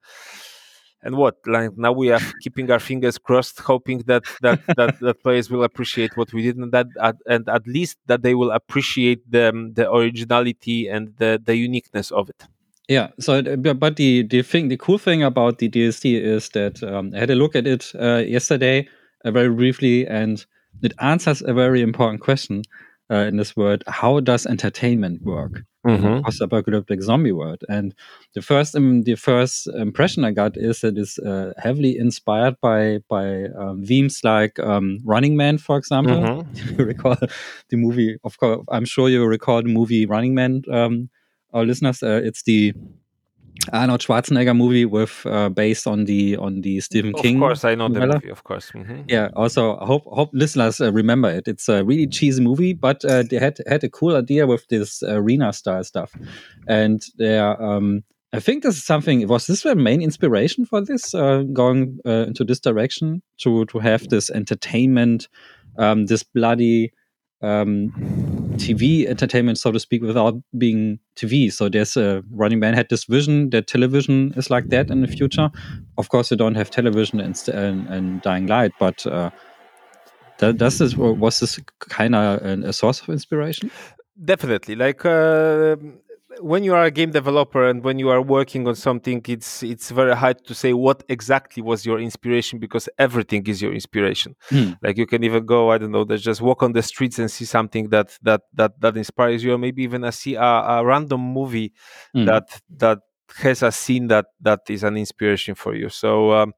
and what like now we are keeping our fingers crossed hoping that that that, that players will appreciate what we did and that at, and at least that they will appreciate the the originality and the the uniqueness of it Yeah. So, uh, but the the thing, the cool thing about the DLC is that um, I had a look at it uh, yesterday, uh, very briefly, and it answers a very important question uh, in this world: How does entertainment work? in a post-apocalyptic zombie world. And the first um, the first impression I got is that it's uh, heavily inspired by by um, themes like um, Running Man, for example. Mhm. you recall the movie? Of course, I'm sure you recall the movie Running Man. Our listeners, uh, it's the Arnold Schwarzenegger movie with uh, based on the on the Stephen King. Of course, I know the novella. movie. Of course. Mhm. Yeah. Also, I hope hope listeners uh, remember it. It's a really cheesy movie, but uh, they had had a cool idea with this arena style stuff, and they. Um, I think this is something. Was this their main inspiration for this? Uh, going uh, into this direction to to have this entertainment, um, this bloody um, TV entertainment, so to speak, without being TV. So there's a Running Man had this vision that television is like that in the future. Of course, you don't have television and and, and Dying Light, but uh, this was this kind of a source of inspiration? Definitely. Like uh, when you are a game developer and when you are working on something, it's it's very hard to say what exactly was your inspiration because everything is your inspiration. Hmm. Like you can even go, I don't know, just walk on the streets and see something that that that that inspires you, or maybe even a see a, a random movie Hmm. that that has a scene that that is an inspiration for you. So. Um,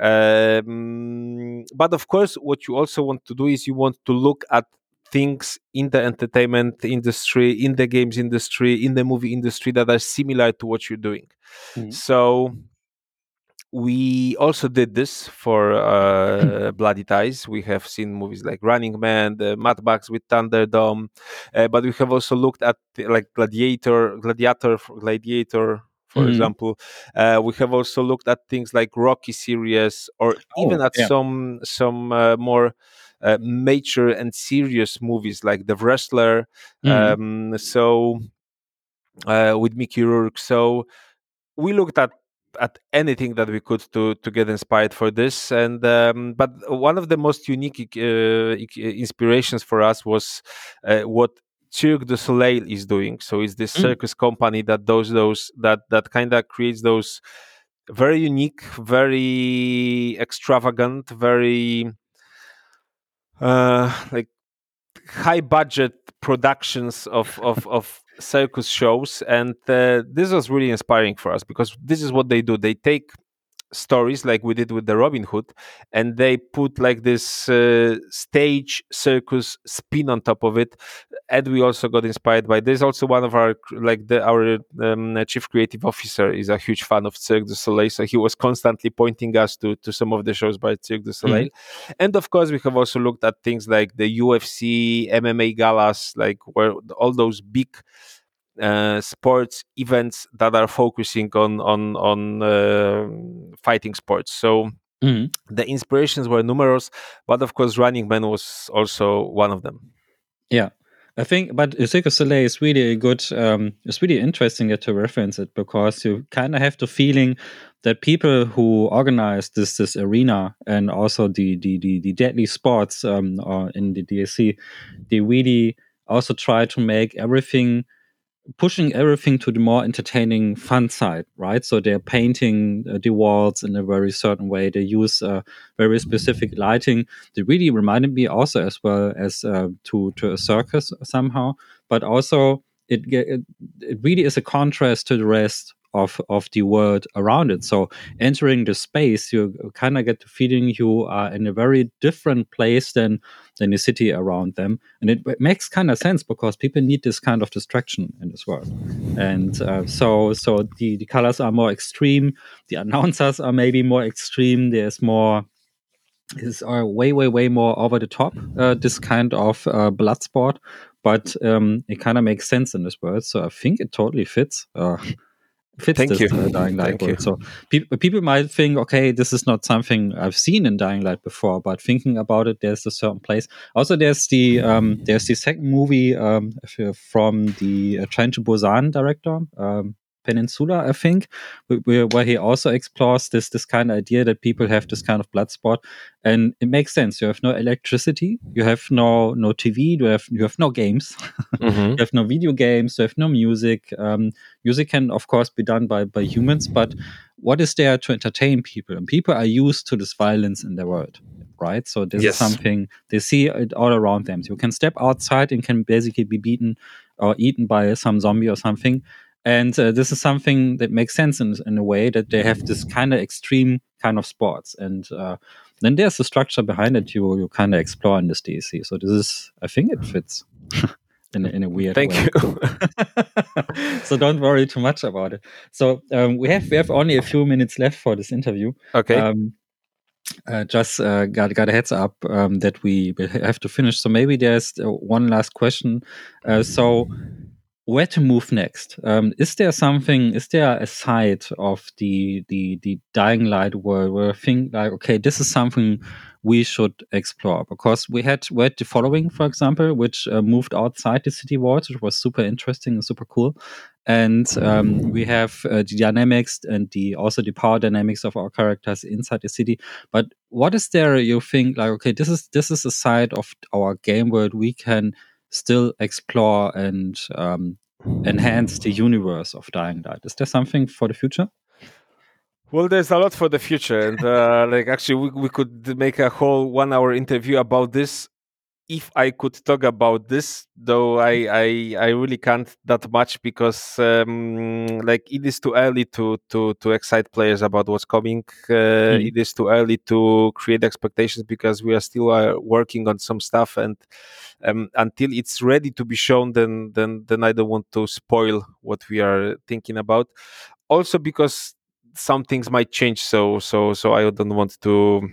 um, but of course, what you also want to do is you want to look at things in the entertainment industry, in the games industry, in the movie industry that are similar to what you're doing. Mhm. So we also did this for uh, Bloody Ties. We have seen movies like Running Man, the Mad Max with Thunderdome, uh, but we have also looked at like Gladiator, Gladiator, Gladiator, for Mhm. example. Uh, we have also looked at things like Rocky series, or even Oh, at yeah. some some uh, more uh, mature and serious movies like The Wrestler. Mhm. Um, so uh, with Mickey Rourke. So we looked at at anything that we could to to get inspired for this and um, but one of the most unique uh, inspirations for us was uh, what Cirque du Soleil is doing so it's this Mm. circus company that does those that that kind of creates those very unique very extravagant very uh like high budget productions of of, of circus shows. And uh, this was really inspiring for us because this is what they do. They take stories like we did with the robin hood and they put like this uh, stage circus spin on top of it and we also got inspired by this. Also one of our like the our um, chief creative officer is a huge fan of cirque du soleil so he was constantly pointing us to to some of the shows by cirque du soleil. And of course we have also looked at things like the ufc mma galas like where all those big uh, sports events that are focusing on on on uh, fighting sports so Mhm. the inspirations were numerous but of course running man was also one of them Yeah, I think, but Cirque du Soleil is really a good. Um, it's really interesting that to reference it because you kind of have the feeling that people who organize this this arena and also the the the, the deadly sports um, or in the DLC, they really also try to make everything pushing everything to the more entertaining fun side right? So they're painting uh, the walls in a very certain way. They use uh, very specific lighting. That really reminded me also as well as uh, to to a circus somehow. But also it, it it really is a contrast to the rest of of the world around it. So entering the space you kind of get the feeling you are in a very different place than than the city around them. And it w- makes kind of sense because people need this kind of distraction in this world. And uh, so so the the colors are more extreme the announcers are maybe more extreme there's more is are way way way more over the top uh, this kind of uh, blood sport but um, it kind of makes sense in this world. So i think it totally fits uh, fits Thank this you. uh, dying light Thank world. you. so pe- people might think okay this is not something i've seen in dying light before but thinking about it there's a certain place also there's the um, there's the second movie um, from the uh, Train to Busan director um, Peninsula, I think, where, where he also explores this this kind of idea that people have this kind of blood sport, and it makes sense. You have no electricity, you have no no TV, you have you have no games, Mhm. you have no video games, you have no music. Um, music can of course be done by by humans, but what is there to entertain people? And people are used to this violence in their world, right? So this Yes. is something they see it all around them. So you can step outside and can basically be beaten or eaten by some zombie or something. And uh, this is something that makes sense in, in a way that they have this kind of extreme kind of sports. And uh, then there's the structure behind it you you kind of explore in this DLC. So this is, I think it fits in a, in a weird Thank way. you. so don't worry too much about it. So um, we have we have only a few minutes left for this interview. okay. Um, uh, just uh, got got a heads up um, that we will have to finish. So maybe there's uh, one last question. Uh, so where to move next? Um, is there something? Is there a side of the the the dying light world where I think like okay, this is something we should explore because we had we had the following, for example, which uh, moved outside the city walls, which was super interesting and super cool. And um, we have uh, the dynamics and the also the power dynamics of our characters inside the city. But what is there you think like okay, this is this is a side of our game world we can still explore and um, enhance the universe of Dying Light? Is there something for the future? Well, there's a lot for the future, and uh, like actually, we, we could make a whole one-hour interview about this if I could talk about this, though I I, I really can't that much because um, like it is too early to to to excite players about what's coming. Uh, mm. It is too early to create expectations because we are still uh, working on some stuff, and um, until it's ready to be shown, then then then I don't want to spoil what we are thinking about. Also because some things might change, so so so I don't want to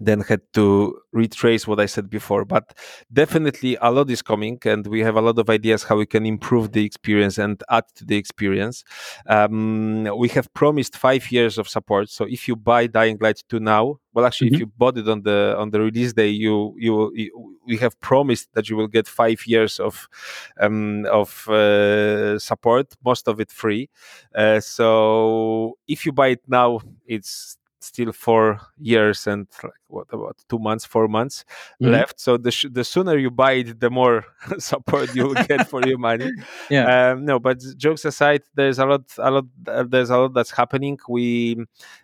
then had to retrace what I said before. But definitely a lot is coming, and we have a lot of ideas how we can improve the experience and add to the experience. Um, we have promised five years of support. So if you buy Dying Light 2 now, well, actually, mm-hmm. if you bought it on the on the release day, you, you, you we have promised that you will get five years of um, of uh, support, most of it free. Uh, so if you buy it now, it's still four years and like, what about two months, four months mm-hmm. left. So the sh- the sooner you buy it, the more support you will get for your money. Yeah. Um, no, but jokes aside, there's a lot, a lot, uh, there's a lot that's happening. We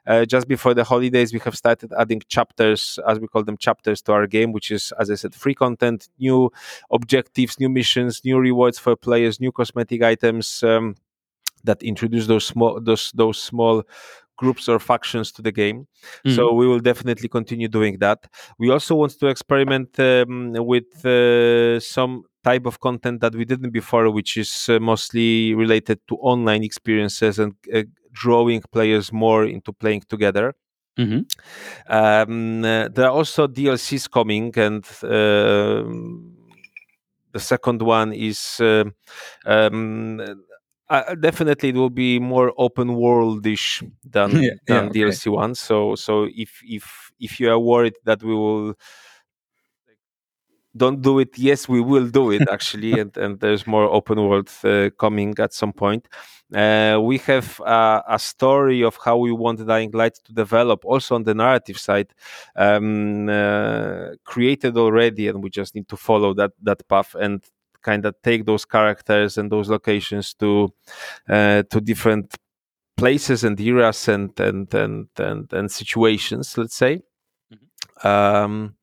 uh, just before the holidays, we have started adding chapters, as we call them, chapters to our game, which is, as I said, free content, new objectives, new missions, new rewards for players, new cosmetic items. Um, that introduce those small those those small groups or factions to the game. Mm-hmm. So we will definitely continue doing that. We also want to experiment um, with uh, some type of content that we didn't before, which is uh, mostly related to online experiences and uh, drawing players more into playing together. Mm-hmm. Um, there are also DLCs coming, and uh, the second one is uh, um, uh, definitely it will be more open worldish than yeah, than yeah, DLC okay. one. So so if if if you are worried that we will don't do it, yes, we will do it actually, and and there's more open world uh, coming at some point. Uh, we have uh, a story of how we want Dying Light to develop, also on the narrative side, um, uh, created already, and we just need to follow that that path and kind of take those characters and those locations to uh, to different places and eras and and and and, and situations let's say mm-hmm. um,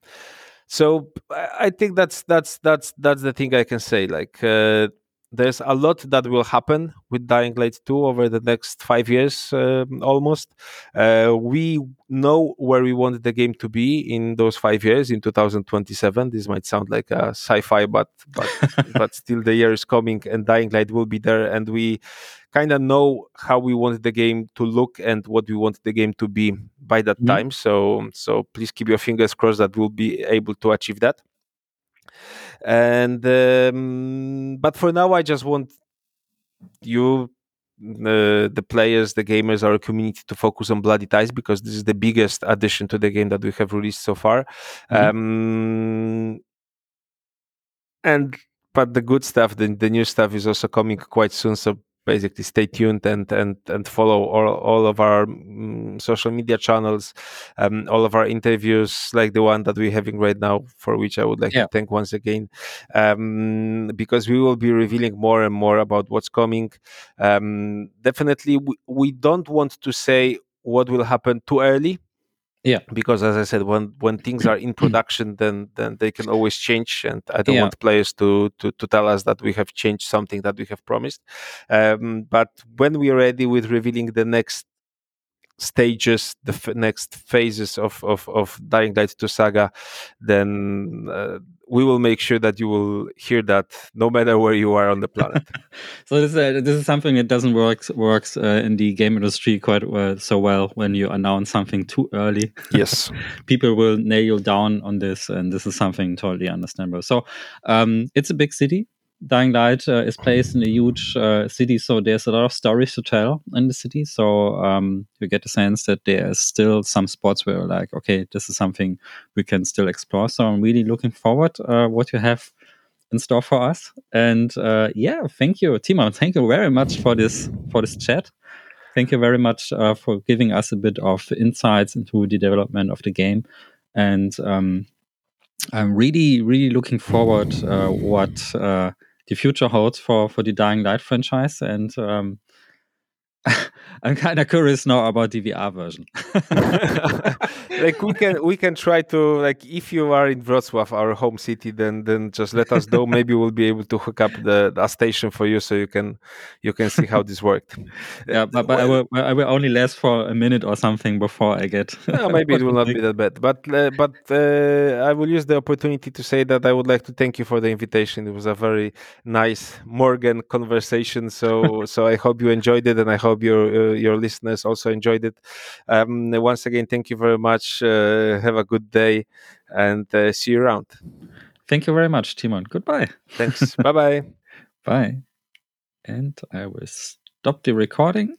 so i think that's that's that's that's the thing i can say like uh, there's a lot that will happen with Dying Light 2 over the next five years um, almost. Uh, we know where we want the game to be in those five years in 2027. This might sound like a sci-fi, but but but still the year is coming and Dying Light will be there, and we kind of know how we want the game to look and what we want the game to be by that mm-hmm. time. So so please keep your fingers crossed that we'll be able to achieve that and um, but for now i just want you uh, the players, the gamers, our community to focus on Bloody Ties because this is the biggest addition to the game that we have released so far. Mm-hmm. Um, and but the good stuff, the, the new stuff is also coming quite soon. So basically stay tuned and and and follow all, all of our um, social media channels um, all of our interviews like the one that we're having right now for which i would like yeah. to thank once again um, because we will be revealing more and more about what's coming um, definitely we, we don't want to say what will happen too early yeah because as i said when when things are in production then then they can always change and i don't yeah. want players to, to to tell us that we have changed something that we have promised um, but when we are ready with revealing the next stages the f- next phases of, of of dying light 2 saga then uh, we will make sure that you will hear that no matter where you are on the planet. so this is, uh, this is something that doesn't work works uh, in the game industry quite well, so well when you announce something too early. Yes, people will nail down on this, and this is something totally understandable. So um, it's a big city. Dying Light uh, is placed in a huge uh, city, so there's a lot of stories to tell in the city. So um, you get the sense that there's still some spots where, like, okay, this is something we can still explore. So I'm really looking forward uh, what you have in store for us. And uh, yeah, thank you, Tymon. Thank you very much for this for this chat. Thank you very much uh, for giving us a bit of insights into the development of the game. And um, I'm really, really looking forward uh, what the future holds for for the Dying Light franchise. And um, I'm kind of curious now about the VR version. like we can we can try to like if you are in Wrocław, our home city, then then just let us know. Maybe we'll be able to hook up the, the station for you so you can you can see how this worked. Yeah, but, but I will I will only last for a minute or something before I get. no, maybe it will not be that bad. But uh, but uh, I will use the opportunity to say that I would like to thank you for the invitation. It was a very nice Morgan conversation. So so I hope you enjoyed it, and I hope your uh, your listeners also enjoyed it. Um, once again, thank you very much. Uh, have a good day, and uh, see you around. Thank you very much, Tymon. Goodbye. Thanks. bye bye. Bye. And I will stop the recording.